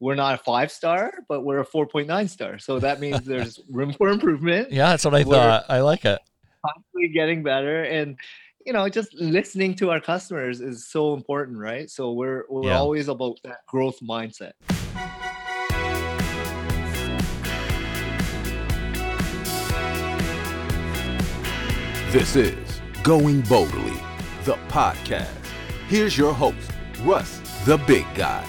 we're not a five star, but we're a 4.9 star. So that means there's room for improvement. Yeah, that's what I We're- thought. I like it. Constantly getting better and you know just listening to our customers is so important right so we're we're Yeah. always about that growth mindset This is Going Boldly, the podcast. Here's your host, Russ, the big guy.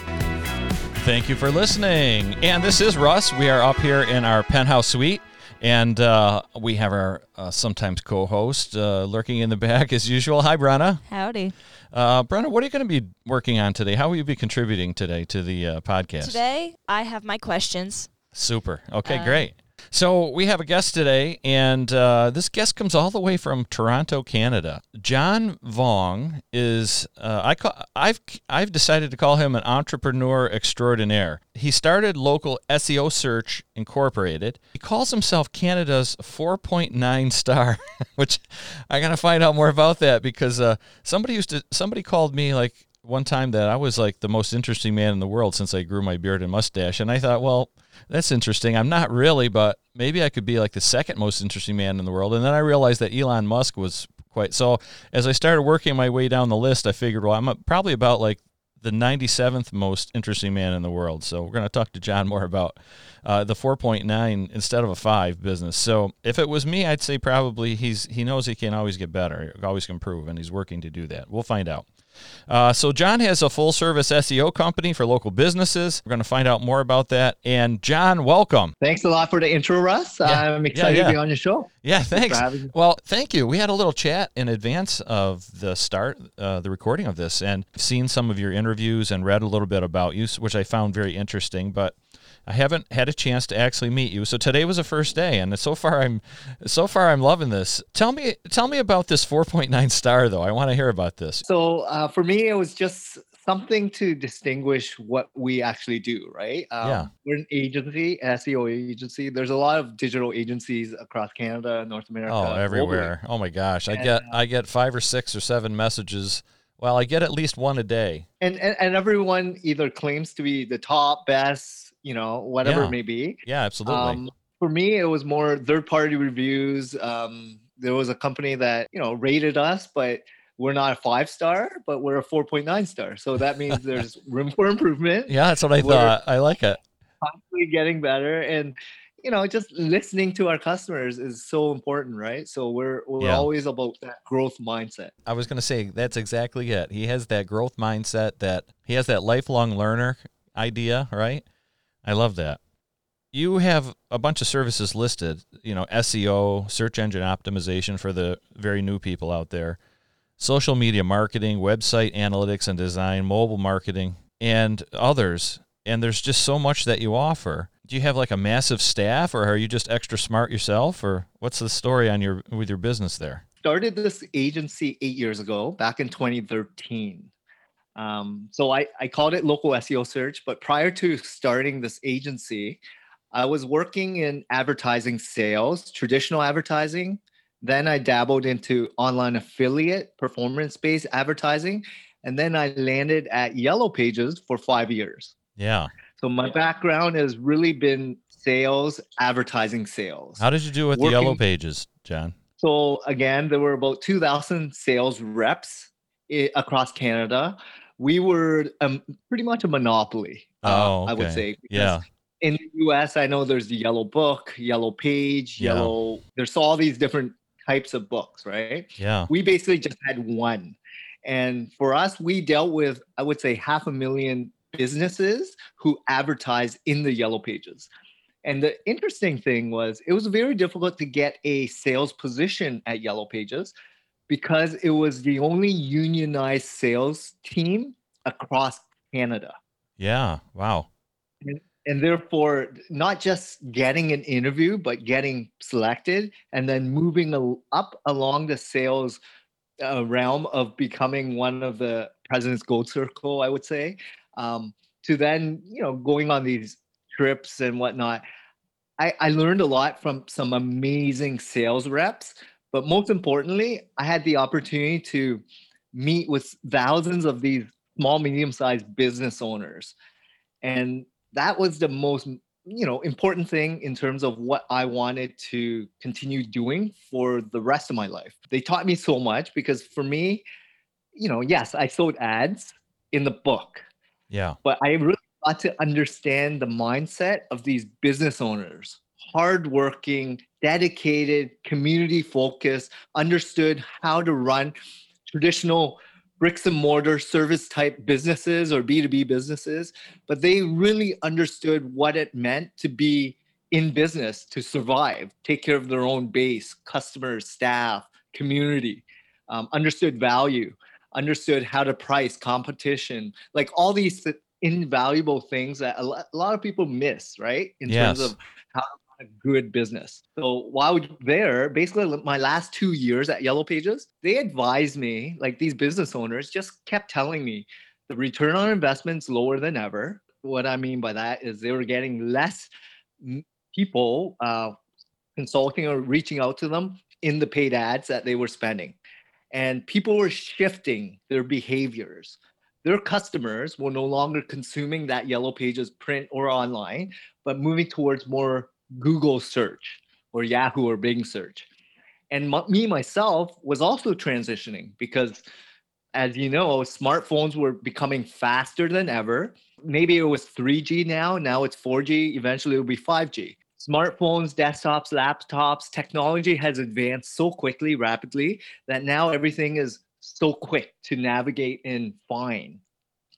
Thank you for listening. And this is Russ. We are up here in our penthouse suite. And uh, we have our uh, sometimes co host uh, lurking in the back as usual. Hi, Brenna. Howdy. Uh, Brenna, what are you going to be working on today? How will you be contributing today to the uh, podcast? Today, I have my questions. Super. Okay, Uh, great. So we have a guest today, and uh, this guest comes all the way from Toronto, Canada. John Vuong is uh, I call, I've I've decided to call him an entrepreneur extraordinaire. He started local SEO Search Incorporated. He calls himself Canada's 4.9 star, which I gotta find out more about that because uh, somebody used to somebody called me like one time that I was like the most interesting man in the world since I grew my beard and mustache. And I thought, well, that's interesting. I'm not really, but maybe I could be like the second most interesting man in the world. And then I realized that Elon Musk was quite so. As I started working my way down the list, I figured, well, I'm probably about like the 97th most interesting man in the world. So we're going to talk to John more about uh, the 4.9 instead of a five business. So if it was me, I'd say probably he's he knows he can always get better, always improve, and he's working to do that. We'll find out. Uh, so John has a full service SEO company for local businesses. We're going to find out more about that. And John, welcome. thanks a lot for the intro russ Yeah. i'm excited yeah. to be on your show Yeah, thanks. me. Well, thank you. We had a little chat in advance of the start, uh, the recording of this, and seen some of your interviews and read a little bit about you, which I found very interesting. But I haven't had a chance to actually meet you. So today was the first day, and so far I'm, so far I'm loving this. Tell me, tell me about this 4.9 star, though. I want to hear about this. so uh, for me it was just something to distinguish what we actually do right um, Yeah. we're an agency seo agency there's a lot of digital agencies across canada north america Oh, globally. everywhere. Oh my gosh, I And, get I get five or six or seven messages. Well, I get at least one a day. and, and and everyone either claims to be the top best you know whatever Yeah. it may be Yeah, absolutely. um, for me it was more third party reviews um, there was a company that you know rated us but we're not a five star but we're a 4.9 star so that means there's room for improvement yeah, that's what I we're- thought. I like it. constantly getting better and you know just listening to our customers is so important right so we're we're Yeah. always about that growth mindset I was going to say that's exactly it. He has that growth mindset that he has that lifelong learner idea, right? I love that. You have a bunch of services listed, you know, SEO, search engine optimization for the very new people out there, social media marketing, website analytics and design, mobile marketing, and others. And there's just so much that you offer. Do you have like a massive staff or are you just extra smart yourself or what's the story on your with your business there? started this agency eight years ago back in 2013 um, so I, I called it local seo search but prior to starting this agency i was working in advertising sales traditional advertising then i dabbled into online affiliate performance based advertising and then i landed at yellow pages for five years Yeah. So my background has really been sales advertising sales How did you do with the yellow pages, John? so again, there were about 2,000 sales reps i- across Canada. We were um, pretty much a monopoly. uh, Oh, I would say. Yeah. In the U.S., I know there's the Yellow Book, Yellow Page, Yeah. Yellow. There's all these different types of books, right? Yeah. We basically just had one, and for us, we dealt with I would say half a million businesses who advertise in the Yellow Pages. And the interesting thing was, it was very difficult to get a sales position at Yellow Pages because it was the only unionized sales team across Canada. Yeah. Wow. And therefore, not just getting an interview, but getting selected and then moving up along the sales uh, realm of becoming one of the president's gold circle, I would say, um, to then, you know, going on these trips and whatnot. I, I learned a lot from some amazing sales reps, but most importantly, I had the opportunity to meet with thousands of these small, medium sized business owners. And that was the most you know important thing in terms of what i wanted to continue doing for the rest of my life they taught me so much because for me you know yes i sold ads in the book Yeah. but i really got to understand the mindset of these business owners hardworking dedicated community focused understood how to run traditional bricks and mortar service type businesses or B2B businesses, but they really understood what it meant to be in business to survive, take care of their own base, customers, staff, community, um, understood value, understood how to price, competition, like all these invaluable things that a lot, of people miss, right? In Yes. terms of how to run a good business. So while there, basically my last two years at Yellow Pages, they advised me, like these business owners just kept telling me the return on investment's lower than ever. What I mean by that is they were getting less people uh, consulting or reaching out to them in the paid ads that they were spending. And people were shifting their behaviors. Their customers were no longer consuming that Yellow Pages print or online, but moving towards more Google search or Yahoo or Bing search. And m- me myself was also transitioning because, as you know, smartphones were becoming faster than ever. Maybe it was 3G now, now it's 4G, eventually it will be 5G. Smartphones, desktops, laptops, technology has advanced so quickly, rapidly, that now everything is so quick to navigate and find.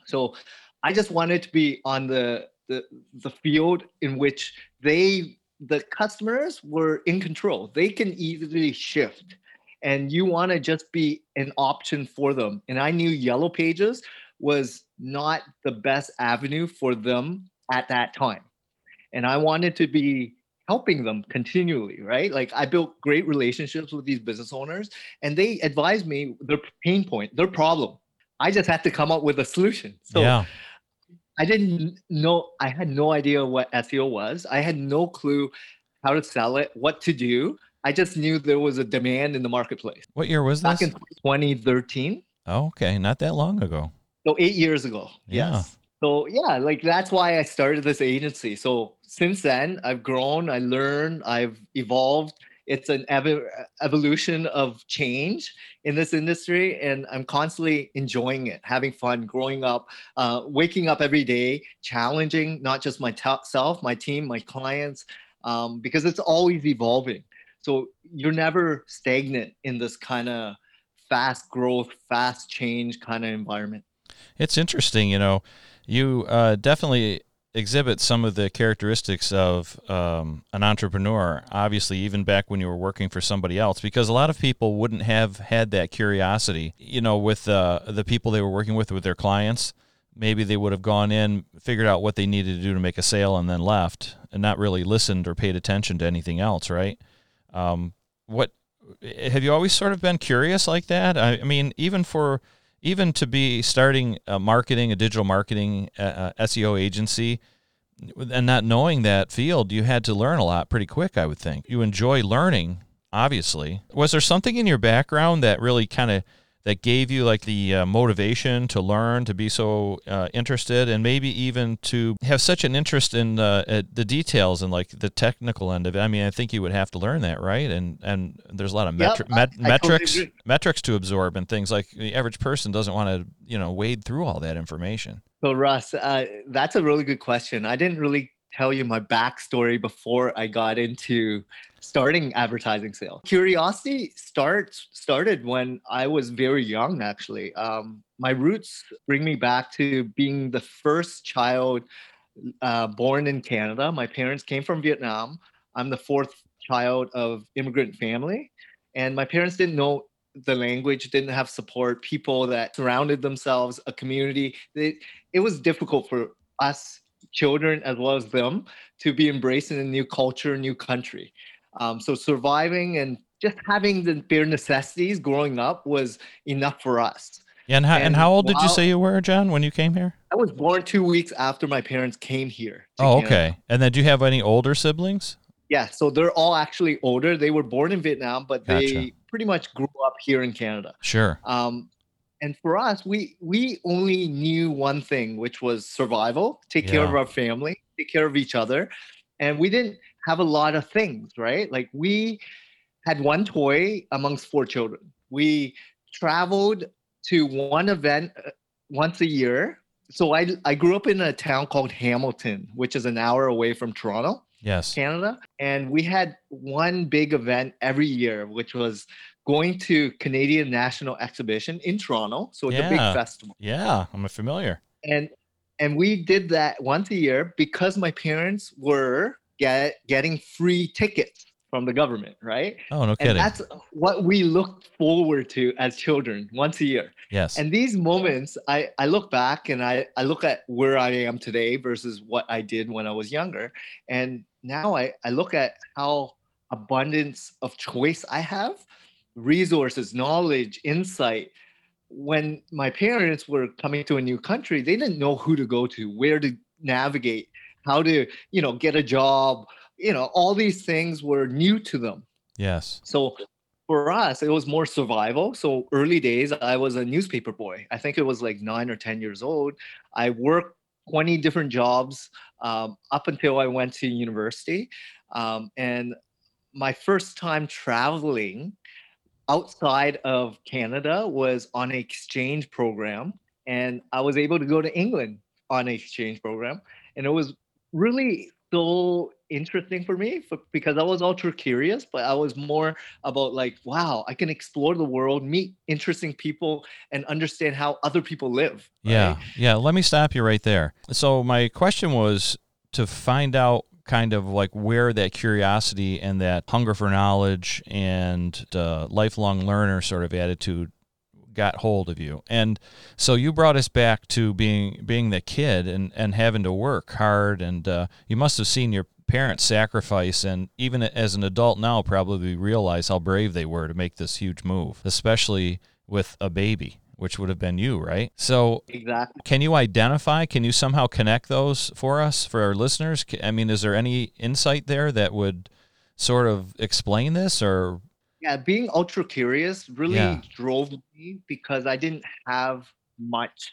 So I just wanted to be on the the, the field in which they the customers were in control. They can easily shift and you want to just be an option for them. And I knew Yellow Pages was not the best avenue for them at that time. And I wanted to be helping them continually, right? Like I built great relationships with these business owners and they advised me their pain point, their problem. I just had to come up with a solution. So yeah. I didn't know, I had no idea what SEO was. I had no clue how to sell it, what to do. I just knew there was a demand in the marketplace. What year was Back this? in 2013, oh, okay. Not that long ago. so eight years ago. Yeah. Yes. So yeah, like that's why I started this agency. So since then, I've grown, I learned, I've evolved. It's an ev- evolution of change in this industry, and I'm constantly enjoying it, having fun, growing up, uh, waking up every day, challenging not just myself, my team, my clients, um, because it's always evolving. So you're never stagnant in this kind of fast growth, fast change kind of environment. It's interesting, you know, you uh, definitely exhibit some of the characteristics of um, an entrepreneur, obviously, even back when you were working for somebody else, because a lot of people wouldn't have had that curiosity, you know, with uh, the people they were working with, with their clients. Maybe they would have gone in, figured out what they needed to do to make a sale, and then left and not really listened or paid attention to anything else, right? Um, what have you always sort of been curious like that? I, I mean, even for even to be starting a marketing, a digital marketing uh, uh, SEO agency, and not knowing that field, you had to learn a lot pretty quick. I would think you enjoy learning. Obviously, was there something in your background that really kind of that gave you like the uh, motivation to learn, to be so uh, interested, and maybe even to have such an interest in uh, uh, the details and like the technical end of it. I mean, I think you would have to learn that, right? And and there's a lot of metri- I- met- I totally metrics agree. metrics to absorb and things like the average person doesn't want to you know wade through all that information. So Russ, uh, that's a really good question. I didn't really tell you my backstory before I got into starting advertising sales. Curiosity starts started when I was very young. Actually, um, my roots bring me back to being the first child uh, born in Canada. My parents came from Vietnam. I'm the fourth child of immigrant family, and my parents didn't know the language, didn't have support, people that surrounded themselves, a community. They, it was difficult for us children as well as them to be embraced in a new culture, new country. Um, so surviving and just having the bare necessities growing up was enough for us. Yeah, and how, and And how old did you say you were, John, when you came here? I was born two weeks after my parents came here. Oh, Canada. okay. And then do you have any older siblings? Yeah, so they're all actually older. They were born in Vietnam, but they pretty much grew up here in Canada. Sure. Um, and for us, we we only knew one thing, which was survival, take care of our family, take care of each other, and we didn't have a lot of things, right? Like we had one toy amongst four children. We traveled to one event uh, once a year. So I I grew up in a town called Hamilton, which is an hour away from Toronto. Yes. Canada, and we had one big event every year, which was going to Canadian National Exhibition in Toronto. So it's a big festival, Yeah, I'm familiar. and and we did that once a year because my parents were get, getting free tickets from the government, right? Oh, no And kidding. that's what we looked forward to as children once a year. Yes. And these moments, I, I look back and I, I look at where I am today versus what I did when I was younger. And now I, I look at how abundance of choice I have, resources, knowledge, insight. When my parents were coming to a new country, they didn't know who to go to, where to navigate, how to, you know, get a job. You know, all these things were new to them. yes. So for us, it was more survival. So early days, I was a newspaper boy. I think it was like nine or 10 years old. I worked 20 different jobs um, up until I went to university. Um, and my first time traveling outside of Canada was on an exchange program. And I was able to go to England on an exchange program. And it was really so interesting for me for, because I was ultra curious, but I was more about like, wow, I can explore the world, meet interesting people, and understand how other people live. Yeah. Yeah. Let me stop you right there. So, my question was to find out kind of like where that curiosity and that hunger for knowledge and uh, lifelong learner sort of attitude got hold of you. And so you brought us back to being being the kid and, and having to work hard and uh, you must have seen your parents sacrifice and even as an adult now probably realize how brave they were to make this huge move, especially with a baby, which would have been you, right? So Exactly. can you identify? Can you somehow connect those for us, for our listeners? I mean, is there any insight there that would sort of explain this or? Yeah, being ultra curious really Yeah. drove me because I didn't have much.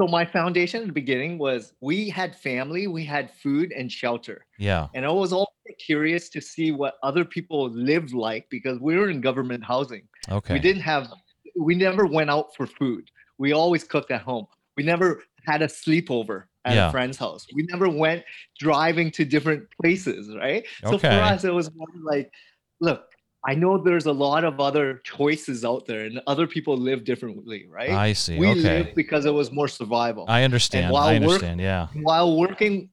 So my foundation at the beginning was we had family, we had food and shelter. Yeah. And I was also curious to see what other people lived like because we were in government housing. Okay. We didn't have, we never went out for food. We always cooked at home. We never had a sleepover at Yeah. a friend's house. We never went driving to different places, right? Okay. So for us, it was more like, look, I know there's a lot of other choices out there and other people live differently, right? I see. we okay. lived because it was more survival I understand. while I work- understand. yeah. while working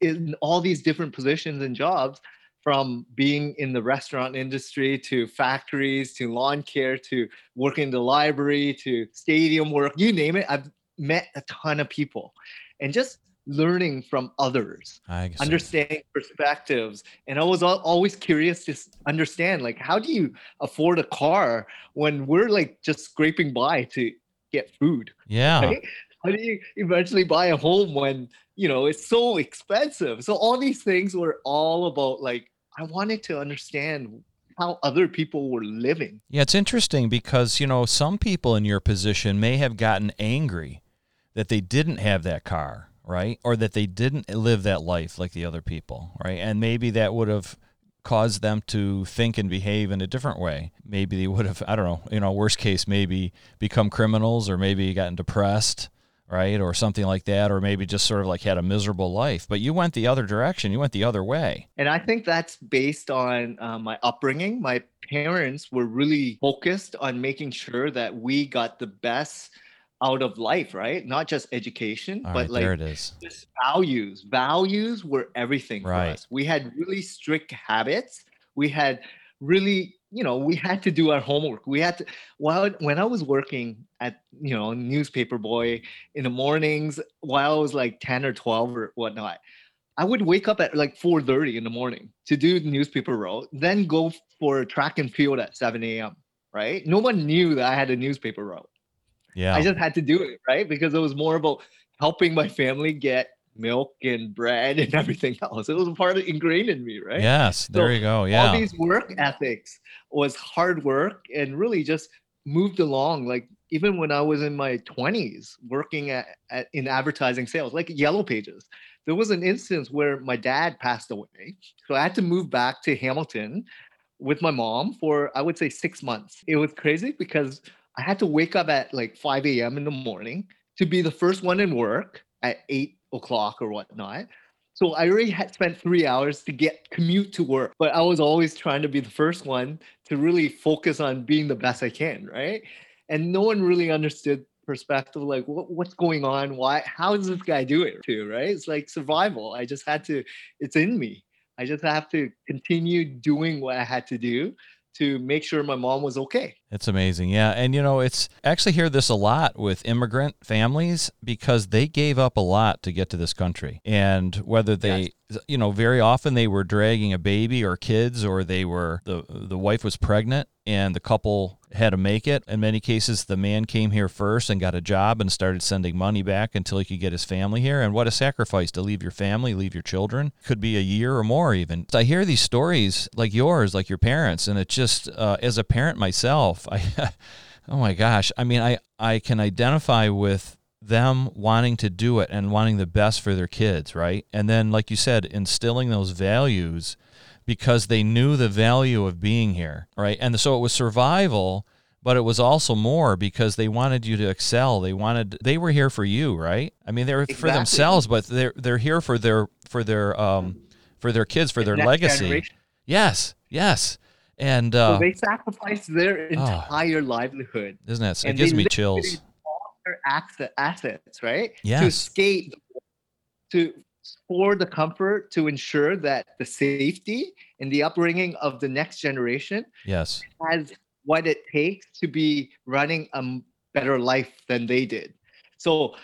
in all these different positions and jobs from being in the restaurant industry to factories to lawn care to working in the library to stadium work you name it i've met a ton of people and just learning from others understanding perspectives and i was always curious to understand like how do you afford a car when we're like just scraping by to get food Yeah. right? How do you eventually buy a home when you know it's so expensive? So all these things were all about like I wanted to understand how other people were living. Yeah, it's interesting because, you know, some people in your position may have gotten angry that they didn't have that car, right? Or that they didn't live that life like the other people, right? And maybe that would have caused them to think and behave in a different way. Maybe they would have, I don't know, you know, worst case, maybe become criminals or maybe gotten depressed, right? Or something like that. Or maybe just sort of like had a miserable life. But you went the other direction, you went the other way. And I think that's based on uh, my upbringing. My parents were really focused on making sure that we got the best out of life, right? Not just education, All but right, like there it is. just values. Values were everything for Right. us. We had really strict habits. We had really, you know, we had to do our homework. We had to. While when I was working at, you know, newspaper boy in the mornings, while I was like ten or twelve or whatnot, I would wake up at like four thirty in the morning to do the newspaper row, then go for track and field at seven a.m. Right? No one knew that I had a newspaper route. Yeah. I just had to do it, right? Because it was more about helping my family get milk and bread and everything else. It was a part of ingrained in me, right? Yes, there So you go. Yeah. All these work ethics was hard work and really just moved along. Like even when I was in my 20s working at, at in advertising sales, like Yellow Pages. There was an instance where my dad passed away. So I had to move back to Hamilton with my mom for I would say six months. It was crazy because I had to wake up at like 5 a.m. in the morning to be the first one in work at eight o'clock or whatnot. So I already had spent three hours to get commute to work, but I was always trying to be the first one to really focus on being the best I can, right? And no one really understood perspective like what, what's going on why how does this guy do it too right it's like survival i just had to it's in me i just have to continue doing what i had to do to make sure my mom was okay. It's amazing. Yeah. And, you know, it's actually hear this a lot with immigrant families because they gave up a lot to get to this country. And whether they, yes. you know, very often they were dragging a baby or kids or they were, the, the wife was pregnant and the couple had to make it. In many cases, the man came here first and got a job and started sending money back until he could get his family here. And what a sacrifice to leave your family, leave your children. Could be a year or more, even. I hear these stories like yours, like your parents, and it just, uh, as a parent myself, I, oh my gosh, I mean, I, I can identify with them wanting to do it and wanting the best for their kids, right? And then, like you said, instilling those values because they knew the value of being here, right? And so it was survival, but it was also more because they wanted you to excel. They wanted they were here for you, right? I mean, they're exactly. for themselves, but they're they're here for their for their um for their kids, for their legacy. Generation. Yes, yes. And uh, so they sacrificed their oh. entire oh, livelihood. Isn't that? It gives me chills. Their assets, right? Yes. To escape, to for the comfort to ensure that the safety and the upbringing of the next generation yes. has what it takes to be running a better life than they did. So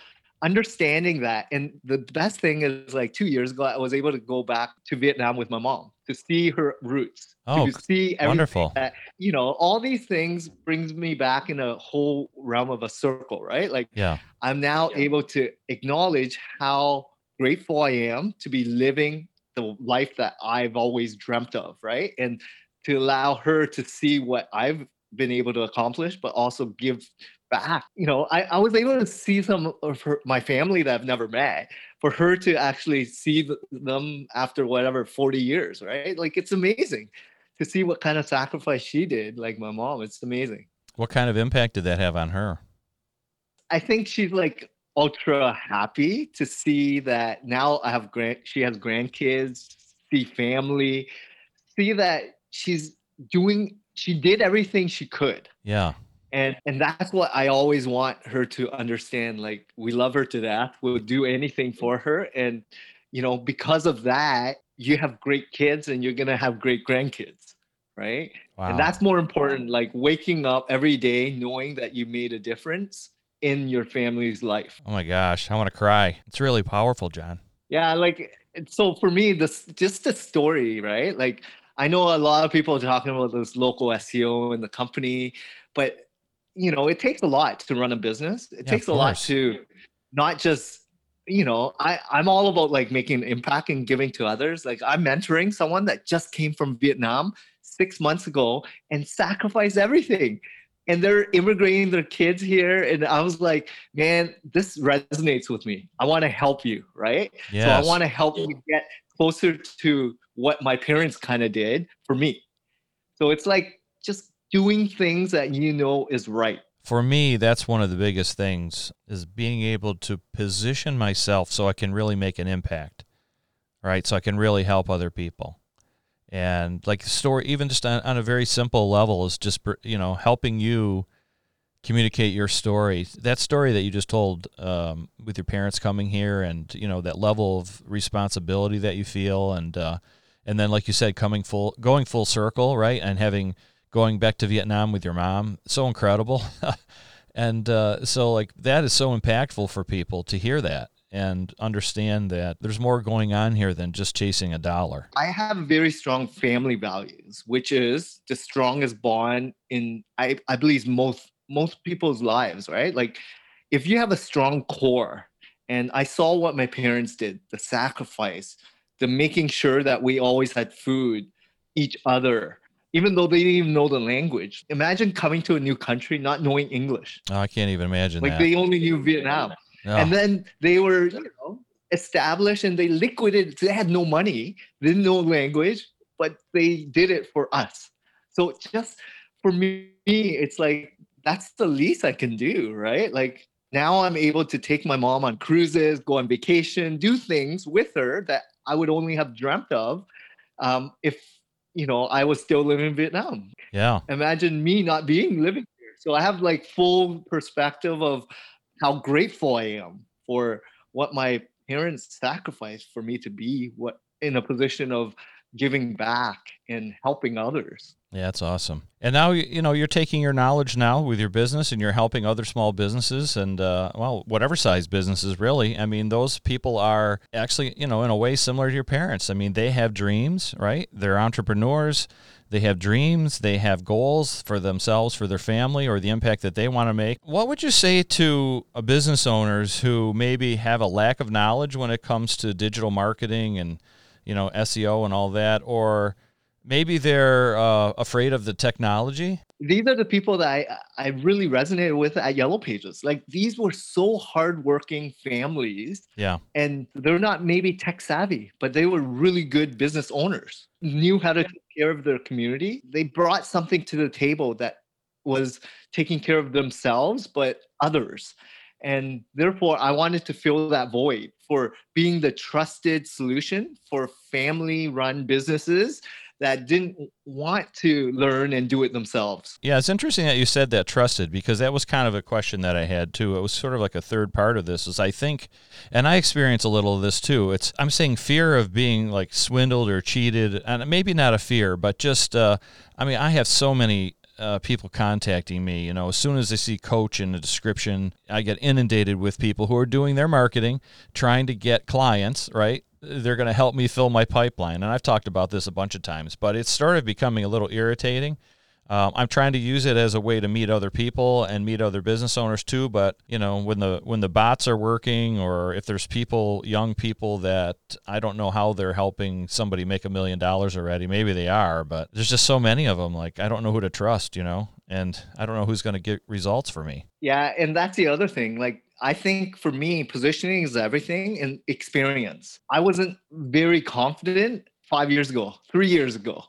understanding that and the best thing is like two years ago i was able to go back to vietnam with my mom to see her roots oh to see wonderful. that, you know all these things brings me back in a whole realm of a circle right? Like yeah. I'm now yeah. able to acknowledge how grateful I am to be living the life that I've always dreamt of, right? And to allow her to see what I've been able to accomplish, but also give back. You know, I, I was able to see some of her, my family that I've never met, for her to actually see them after whatever 40 years, right? Like it's amazing to see what kind of sacrifice she did, like my mom. It's amazing. What kind of impact did that have on her? I think she's like ultra happy to see that now I have grand she has grandkids, see family, see that she's doing she did everything she could. Yeah. And and that's what I always want her to understand. Like we love her to death. We'll do anything for her. And you know, because of that, you have great kids and you're gonna have great grandkids. Right. Wow. And that's more important, like waking up every day knowing that you made a difference in your family's life. Oh my gosh, I want to cry. It's really powerful, John. Yeah, like so for me, this just the story, right? Like I know a lot of people are talking about this local SEO in the company, but you know, it takes a lot to run a business. It yeah, takes a lot to not just you know, I, I'm all about like making an impact and giving to others. Like I'm mentoring someone that just came from Vietnam six months ago and sacrificed everything and they're immigrating their kids here and i was like man this resonates with me. I want to help you right? Yes. so i want to help you get closer to what my parents kind of did for me. So it's like just doing things that you know is right. For me that's one of the biggest things is being able to position myself so i can really make an impact right? So i can really help other people and like the story even just on, on, a very simple level is just you know helping you communicate your story. That story that you just told um, with your parents coming here and you know that level of responsibility that you feel and uh, and then like you said coming full going full circle right? And having going back to vietnam with your mom. So incredible. And uh, so like that is so impactful for people to hear that and understand that there's more going on here than just chasing a dollar. I have very strong family values, which is the strongest bond in I, I believe most most people's lives, right? Like if you have a strong core, and I saw what my parents did, the sacrifice, the making sure that we always had food, each other, even though they didn't even know the language. Imagine coming to a new country not knowing English. Oh, I can't even imagine Like that. they only knew Vietnam. Oh, And then they were, you know, established and they liquidated. They had no money, didn't know language, but they did it for us. So just for me, it's like that's the least I can do, right? Like now I'm able to take my mom on cruises, go on vacation, do things with her that I would only have dreamt of um, if you know I was still living in Vietnam. yeah. Imagine me not being living here. So I have like full perspective of how grateful I am for what my parents sacrificed for me to be what in a position of giving back and helping others. Yeah, that's awesome. And now you know you're taking your knowledge now with your business, and you're helping other small businesses, and uh, well, whatever size businesses, really. I mean, those people are actually you know in a way similar to your parents. I mean, they have dreams, right? They're entrepreneurs. They have dreams. They have goals for themselves, for their family, or the impact that they want to make. What would you say to uh, business owners who maybe have a lack of knowledge when it comes to digital marketing and you know SEO and all that, or maybe they're uh, afraid of the technology. These are the people that I, I really resonated with at Yellow Pages. Like these were so hardworking families Yeah, and they're not maybe tech savvy, but they were really good business owners, knew how to care of their community. They brought something to the table that was taking care of themselves, but others. And therefore, I wanted to fill that void for being the trusted solution for family run businesses that didn't want to learn and do it themselves. yeah. It's interesting that you said that trusted because that was kind of a question that I had too. It was sort of like a third part of this. Is I think, and I experience a little of this too. It's I'm saying fear of being like swindled or cheated, and maybe not a fear, but just uh, I mean, I have so many uh, people contacting me. You know, as soon as they see coach in the description, I get inundated with people who are doing their marketing, trying to get clients, right? They're going to help me fill my pipeline. And I've talked about this a bunch of times, but it started becoming a little irritating. Um, I'm trying to use it as a way to meet other people and meet other business owners too. But you know, when the when the bots are working, or if there's people, young people that I don't know how they're helping somebody make a million dollars already. Maybe they are, but there's just so many of them. Like I don't know who to trust, you know, and I don't know who's going to get results for me. Yeah, and that's the other thing. Like I think for me, positioning is everything and experience. I wasn't very confident five years ago, three years ago,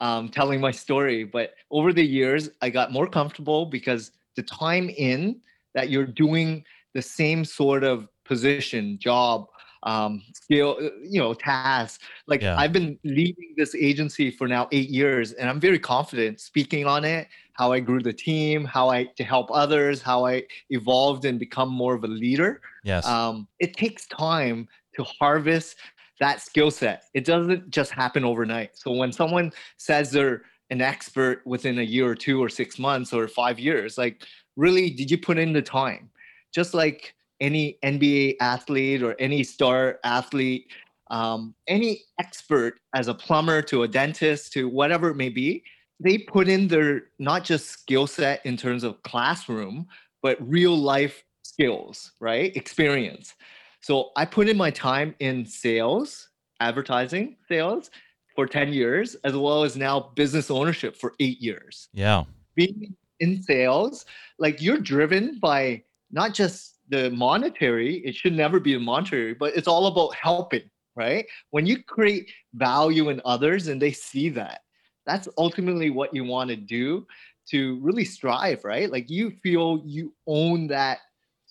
um, telling my story. But over the years, I got more comfortable because the time in that you're doing the same sort of position, job, um, skill, uh, you know, task. Like Yeah. I've been leading this agency for now eight years, and I'm very confident speaking on it. How I grew the team, how I to help others, how I evolved and become more of a leader. Yes. Um, it takes time to harvest that skill set. It doesn't just happen overnight. So when someone says they're an expert within a year or two or six months or five years, like really, did you put in the time? Just like any NBA athlete or any star athlete, um, any expert as a plumber to a dentist to whatever it may be, they put in their not just skill set in terms of classroom, but real life skills, right? Experience. So I put in my time in sales, advertising sales for 10 years, as well as now business ownership for eight years. yeah. Being in sales, like you're driven by not just the monetary, it should never be monetary, but it's all about helping, right? When you create value in others and they see that, that's ultimately what you want to do to really strive, right? Like you feel you own that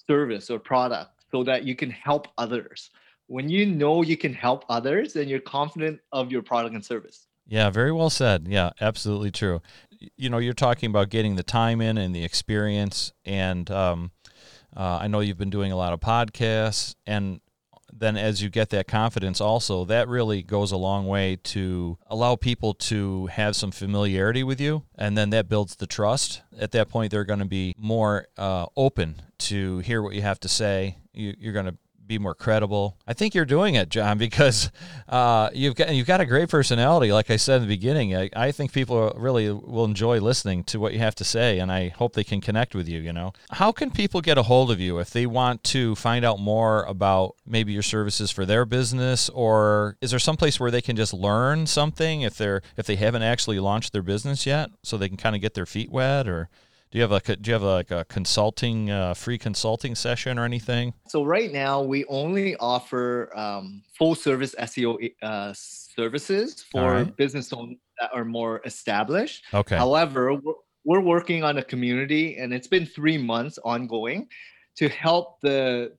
service or product so that you can help others. When you know you can help others, then you're confident of your product and service. Yeah, very well said. Yeah, absolutely true. You know, you're talking about getting the time in and the experience, and um, uh, I know you've been doing a lot of podcasts, and then as you get that confidence, also that really goes a long way to allow people to have some familiarity with you, and then that builds the trust. At that point, they're going to be more uh, open to hear what you have to say. You, you're going to be more credible. I think you're doing it, John, because uh, you've got you've got a great personality. Like I said in the beginning, I, I think people really will enjoy listening to what you have to say, and I hope they can connect with you. You know, how can people get a hold of you if they want to find out more about maybe your services for their business, or is there some place where they can just learn something if they're if they haven't actually launched their business yet, so they can kind of get their feet wet, or do you have like a, do you have like a consulting uh, free consulting session or anything? So right now we only offer um, full service SEO uh, services for right. business owners that are more established. Okay. However, we're, we're working on a community, and it's been three months ongoing to help the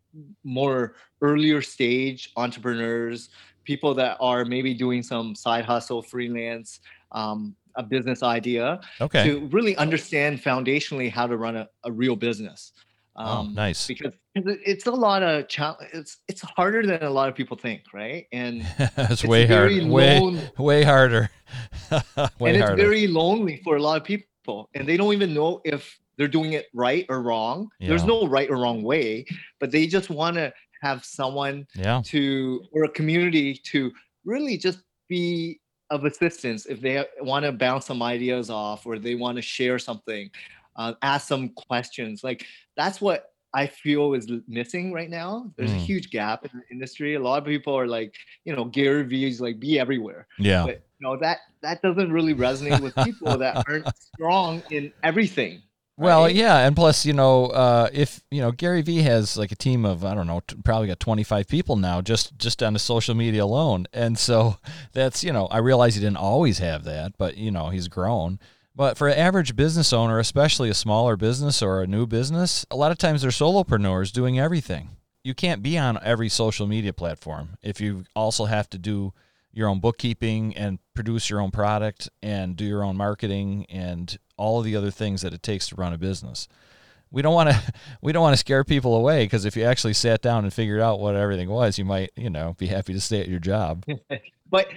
more earlier stage entrepreneurs, people that are maybe doing some side hustle, freelance, um, a business idea Okay. to really understand foundationally how to run a, a real business. oh, um, nice. Because it's a lot of challenge. It's it's harder than a lot of people think, right? And it's, way harder. Way way harder. way and it's harder. very lonely for a lot of people, and they don't even know if they're doing it right or wrong. There's no right or wrong way, but they just want to have someone yeah. to or a community to really just be of assistance if they want to bounce some ideas off or they want to share something uh, ask some questions like that's what i feel is missing right now there's a Mm. huge gap in the industry a lot of people are like you know gary vee's like be everywhere Yeah. but you know that that doesn't really resonate with people that aren't strong in everything Well, yeah, and plus, you know, uh, if you know Gary Vee has like a team of I don't know, t- probably got twenty five people now just just on the social media alone, and so that's you know I realize he didn't always have that, but you know he's grown. But for an average business owner, especially a smaller business or a new business, a lot of times they're solopreneurs doing everything. You can't be on every social media platform if you also have to do your own bookkeeping and produce your own product and do your own marketing and all of the other things that it takes to run a business. We don't want to we don't want to scare people away because if you actually sat down and figured out what everything was, you might, you know, be happy to stay at your job. but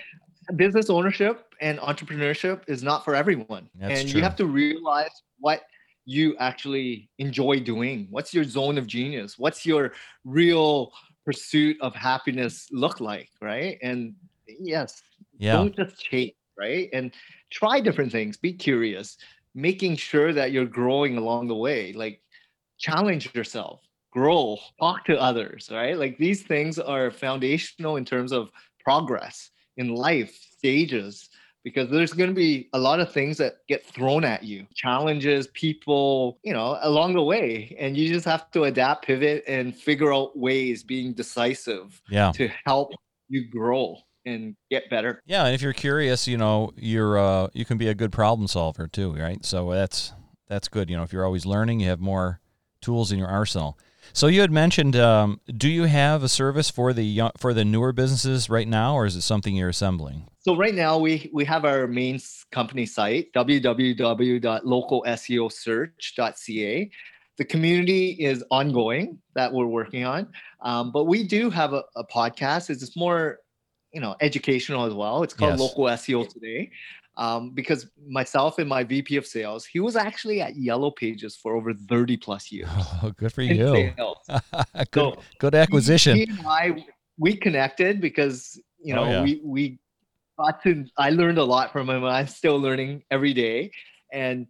business ownership and entrepreneurship is not for everyone That's and true. you have to realize what you actually enjoy doing what's your zone of genius what's your real pursuit of happiness look like right and yes. Yeah. don't just chase right? And try different things. Be curious. Making sure that you're growing along the way. Like challenge yourself. Grow. Talk to others right? Like these things are foundational in terms of progress in life stages because there's going to be a lot of things that get thrown at you. Challenges people you know along the way. And you just have to adapt pivot and figure out ways being decisive Yeah. to help you grow and get better Yeah, and if you're curious, you know, you're uh, you can be a good problem solver too, right? So that's that's good. You know, if you're always learning, you have more tools in your arsenal. So you had mentioned, um, do you have a service for the young, for the newer businesses right now, or is it something you're assembling? So right now we we have our main company site www.localseosearch.ca. The community is ongoing that we're working on, um, but we do have a, a podcast. It's just more, you know, educational as well. It's called Yes. Local SEO Today. Um, because myself and my VP of sales, he was actually at Yellow Pages for over 30 plus years. Oh, good for you. sales. good, So good acquisition. he, he and I we connected because you Oh, know yeah. we we got to I learned a lot from him. I'm still learning every day, and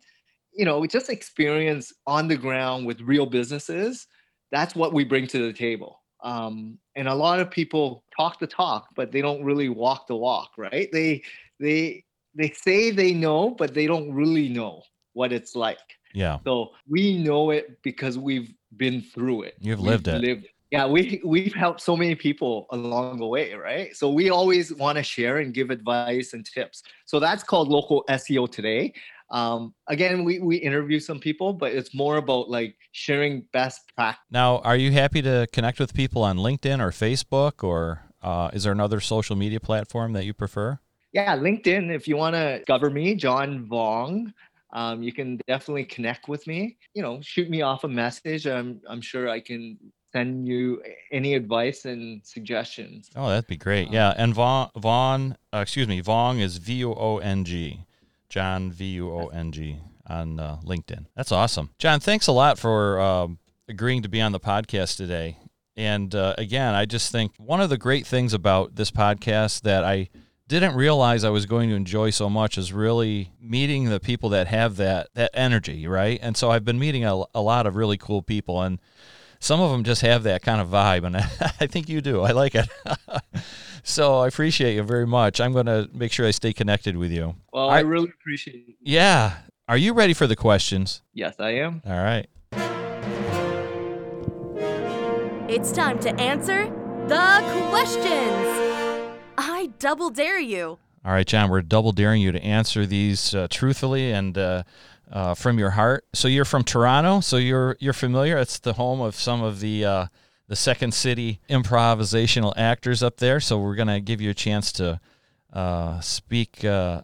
you know we just experience on the ground with real businesses. That's what we bring to the table. Um, and a lot of people talk the talk, but they don't really walk the walk, right? They they they say they know, but they don't really know what it's like. Yeah. So we know it because we've been through it. You've We've lived it. Lived. Yeah, we we've helped so many people along the way, right? So we always want to share and give advice and tips. So that's called local SEO today. Um, again, we we interview some people, but it's more about like sharing best practice. Now, are you happy to connect with people on LinkedIn or Facebook, or uh, is there another social media platform that you prefer? Yeah, LinkedIn. If you want to discover me, John Vuong, um, you can definitely connect with me. You know, shoot me off a message. I'm I'm sure I can send you any advice and suggestions. Oh, that'd be great. Um, Yeah, and Vaughn, Vaughn uh, excuse me, Vuong is V U O N G, John V U O N G on uh, LinkedIn. That's awesome, John. Thanks a lot for um, agreeing to be on the podcast today. And uh, again, I just think one of the great things about this podcast that I didn't realize I was going to enjoy so much is really meeting the people that have that that energy, right? And so I've been meeting a, a lot of really cool people, and some of them just have that kind of vibe, and I think you do. I like it. so I appreciate you very much. I'm going to make sure I stay connected with you. Well, I, I really appreciate it. Yeah. Are you ready for the questions? Yes, I am. All right. It's time to answer the questions. I double dare you. All right, John, we're double daring you to answer these uh, truthfully and uh, uh, from your heart. So you're from Toronto, so you're you're familiar. It's the home of some of the uh, the Second City improvisational actors up there. So we're gonna give you a chance to uh, speak uh,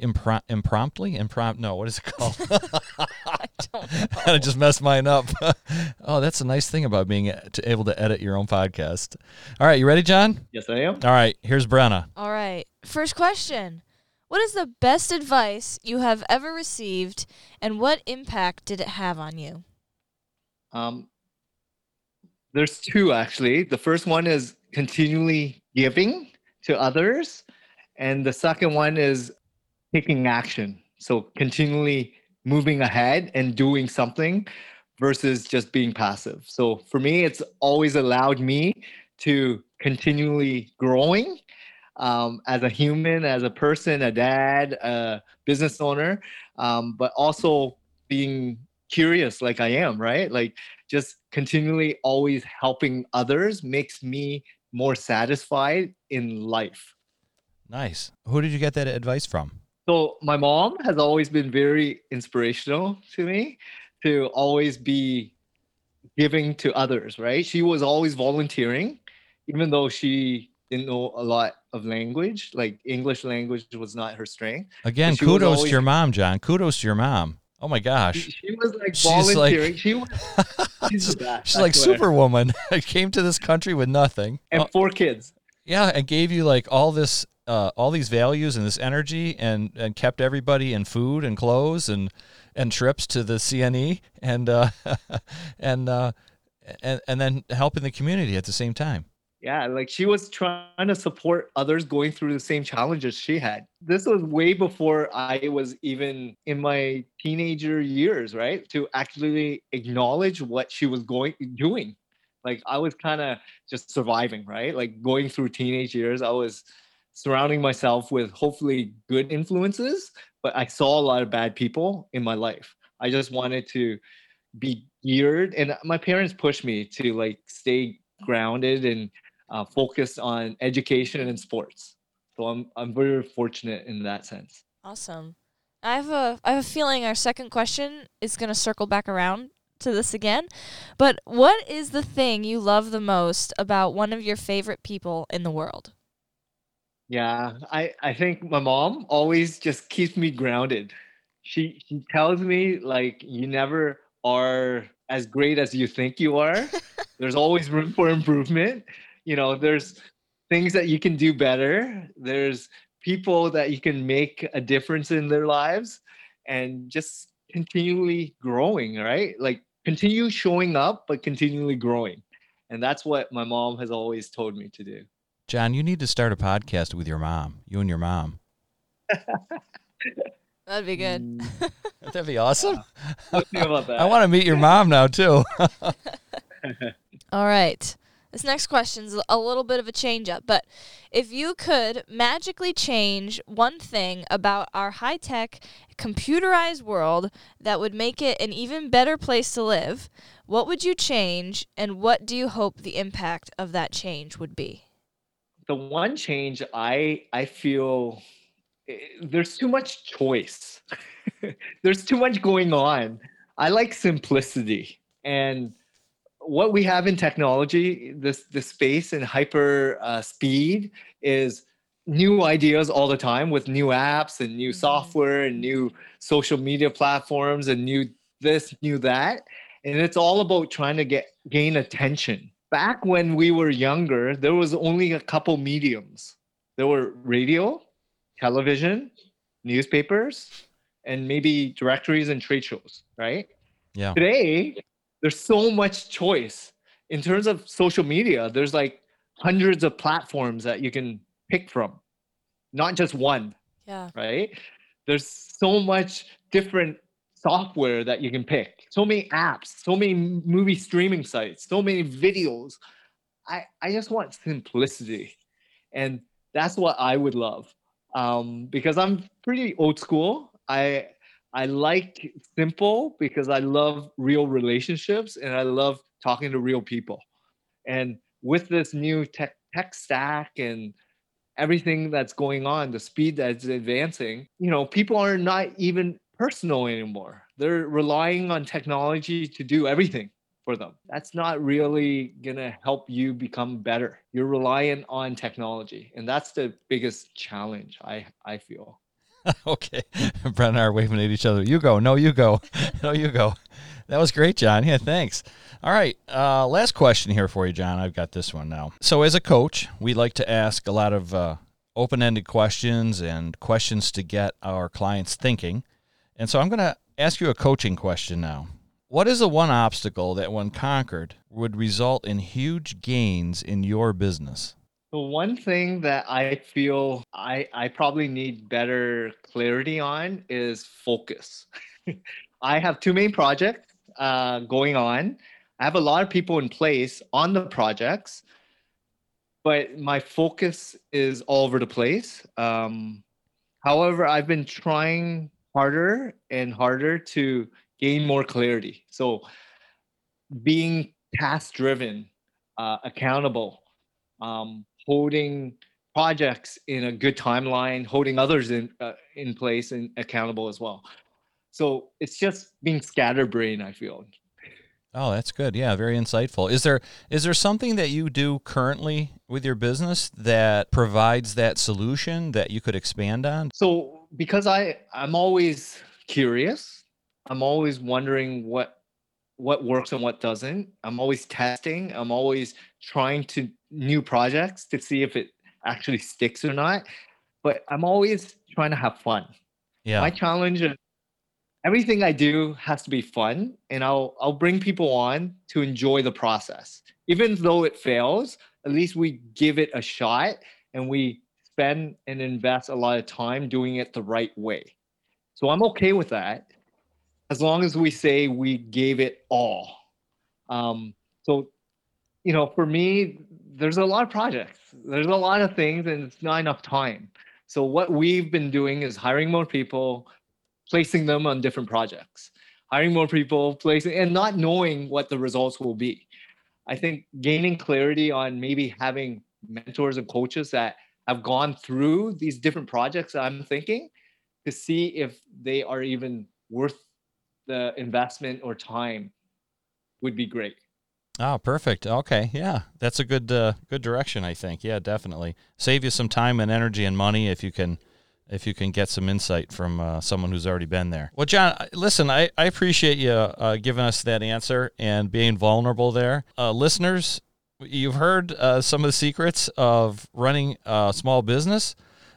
improm- impromptly. Impromptu? No, what is it called? I don't know. I just messed mine up. oh, that's a nice thing about being able to edit your own podcast. All right, you ready, John? Yes, I am. All right, here's Brenna. All right, first question. What is the best advice you have ever received, and what impact did it have on you? Um, there's two actually. The first one is continually giving to others and the second one is taking action. So continually moving ahead and doing something versus just being passive. So for me, it's always allowed me to continually growing um, as a human, as a person, a dad, a business owner, um, but also being curious like I am, right? Like just continually always helping others makes me more satisfied in life. Nice. Who did you get that advice from? So my mom has always been very inspirational to me to always be giving to others, right? She was always volunteering, even though she didn't know a lot of language, like English language was not her strength. Again, kudos always, to your mom, John. Kudos to your mom. Oh my gosh. She, she was like she's volunteering. Like, she was she's, she's like superwoman. I came to this country with nothing. And four kids. Yeah, and gave you like all this uh, all these values and this energy and and kept everybody in food and clothes and and trips to the CNE and uh, and uh, and and then helping the community at the same time. Yeah, like she was trying to support others going through the same challenges she had. This was way before I was even in my teenager years, right? To actually acknowledge what she was going doing. Like I was kind of just surviving, right? Like going through teenage years, I was surrounding myself with hopefully good influences, but I saw a lot of bad people in my life. I just wanted to be geared, and my parents pushed me to like stay grounded and uh, focused on education and sports. So I'm I'm very fortunate in that sense. Awesome. I have a I have a feeling our second question is going to circle back around to this again. But what is the thing you love the most about one of your favorite people in the world? Yeah, I I think my mom always just keeps me grounded. She she tells me like you never are as great as you think you are. there's always room for improvement. You know, there's things that you can do better. There's people that you can make a difference in their lives and just continually growing, right? Like continue showing up but continually growing. And that's what my mom has always told me to do. John, you need to start a podcast with your mom, you and your mom. That'd be good. Mm. That'd be awesome. about that? I want to meet your mom now too. All right. This next question is a little bit of a change up, but if you could magically change one thing about our high tech, computerized world that would make it an even better place to live, what would you change and what do you hope the impact of that change would be? the one change I I feel eh, there's too much choice. there's too much going on. I like simplicity and what we have in technology, this the space and hyper uh, speed is new ideas all the time with new apps and new mm-hmm. software and new social media platforms and new this, new that. And it's all about trying to get gain attention back when we were younger, there was only a couple mediums. There were radio, television, newspapers, and maybe directories and trade shows, right? Yeah. Today, there's so much choice. in terms of social media, there's like hundreds of platforms that you can pick from, not just one. Yeah. Right? There's so much different software that you can pick, so many apps, so many movie streaming sites, so many videos. I, I just want simplicity. And that's what I would love. Um, because I'm pretty old school. I I like simple because I love real relationships and I love talking to real people. And with this new tech tech stack and everything that's going on, the speed that's advancing, you know, people are not even personal anymore. They're relying on technology to do everything for them. That's not really going to help you become better. You're reliant on technology, and that's the biggest challenge I I feel. okay. Brent and I are waving at each other. You go. No, you go. no, you go. That was great, John. Yeah, thanks. All right. Uh, last question here for you, John. I've got this one now. So, as a coach, we like to ask a lot of uh, open ended questions and questions to get our clients thinking. And so, I'm going to ask you a coaching question now. What is the one obstacle that, when conquered, would result in huge gains in your business? The one thing that I feel I, I probably need better clarity on is focus. I have two main projects uh, going on. I have a lot of people in place on the projects, but my focus is all over the place. Um, however, I've been trying harder and harder to gain more clarity. So, being task driven, uh, accountable, um, holding projects in a good timeline, holding others in uh, in place and accountable as well. So it's just being scatterbrained. I feel. Oh, that's good. Yeah, very insightful. Is there is there something that you do currently with your business that provides that solution that you could expand on? So because I I'm always curious, I'm always wondering what what works and what doesn't. I'm always testing. I'm always trying to new projects to see if it actually sticks or not. But I'm always trying to have fun. Yeah. My challenge is everything I do has to be fun and I'll I'll bring people on to enjoy the process. Even though it fails, at least we give it a shot and we spend and invest a lot of time doing it the right way. So I'm okay with that as long as we say we gave it all. Um, so, you know, for me, there's a lot of projects, there's a lot of things, and it's not enough time. So, what we've been doing is hiring more people, placing them on different projects, hiring more people, placing, and not knowing what the results will be. I think gaining clarity on maybe having mentors and coaches that have gone through these different projects I'm thinking to see if they are even worth the investment or time would be great. Oh, perfect. Okay, yeah, that's a good uh, good direction. I think. Yeah, definitely save you some time and energy and money if you can if you can get some insight from uh, someone who's already been there. Well, John, listen, I, I appreciate you uh, giving us that answer and being vulnerable there. Uh, listeners, you've heard uh, some of the secrets of running a small business,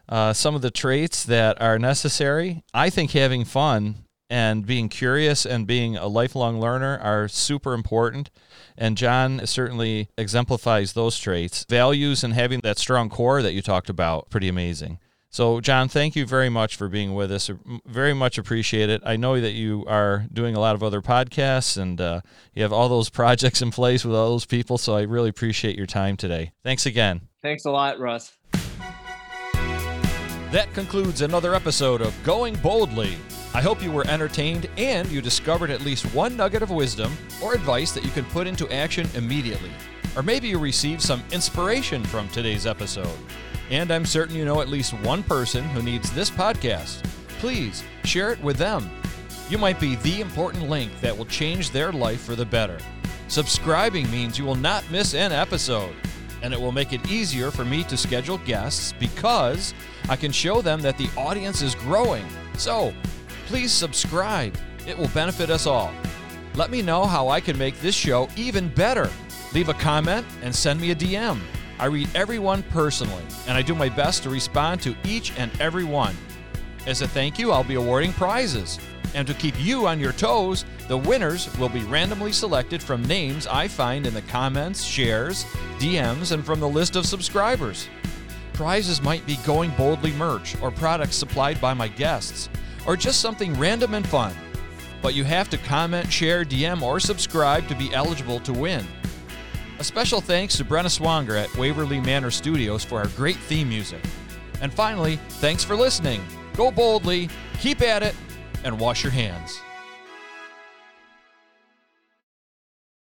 uh, some of the traits that are necessary. I think having fun and being curious and being a lifelong learner are super important. And John certainly exemplifies those traits. Values and having that strong core that you talked about, pretty amazing. So, John, thank you very much for being with us. Very much appreciate it. I know that you are doing a lot of other podcasts and uh, you have all those projects in place with all those people. So, I really appreciate your time today. Thanks again. Thanks a lot, Russ. That concludes another episode of Going Boldly. I hope you were entertained and you discovered at least one nugget of wisdom or advice that you can put into action immediately. Or maybe you received some inspiration from today's episode. And I'm certain you know at least one person who needs this podcast. Please share it with them. You might be the important link that will change their life for the better. Subscribing means you will not miss an episode, and it will make it easier for me to schedule guests because I can show them that the audience is growing. So, please subscribe. It will benefit us all. Let me know how I can make this show even better. Leave a comment and send me a DM. I read everyone personally, and I do my best to respond to each and every one. As a thank you, I'll be awarding prizes. And to keep you on your toes, the winners will be randomly selected from names I find in the comments, shares, DMs, and from the list of subscribers. Prizes might be Going Boldly merch or products supplied by my guests, or just something random and fun. But you have to comment, share, DM, or subscribe to be eligible to win. A special thanks to Brenna Swanger at Waverly Manor Studios for our great theme music. And finally, thanks for listening. Go boldly, keep at it, and wash your hands.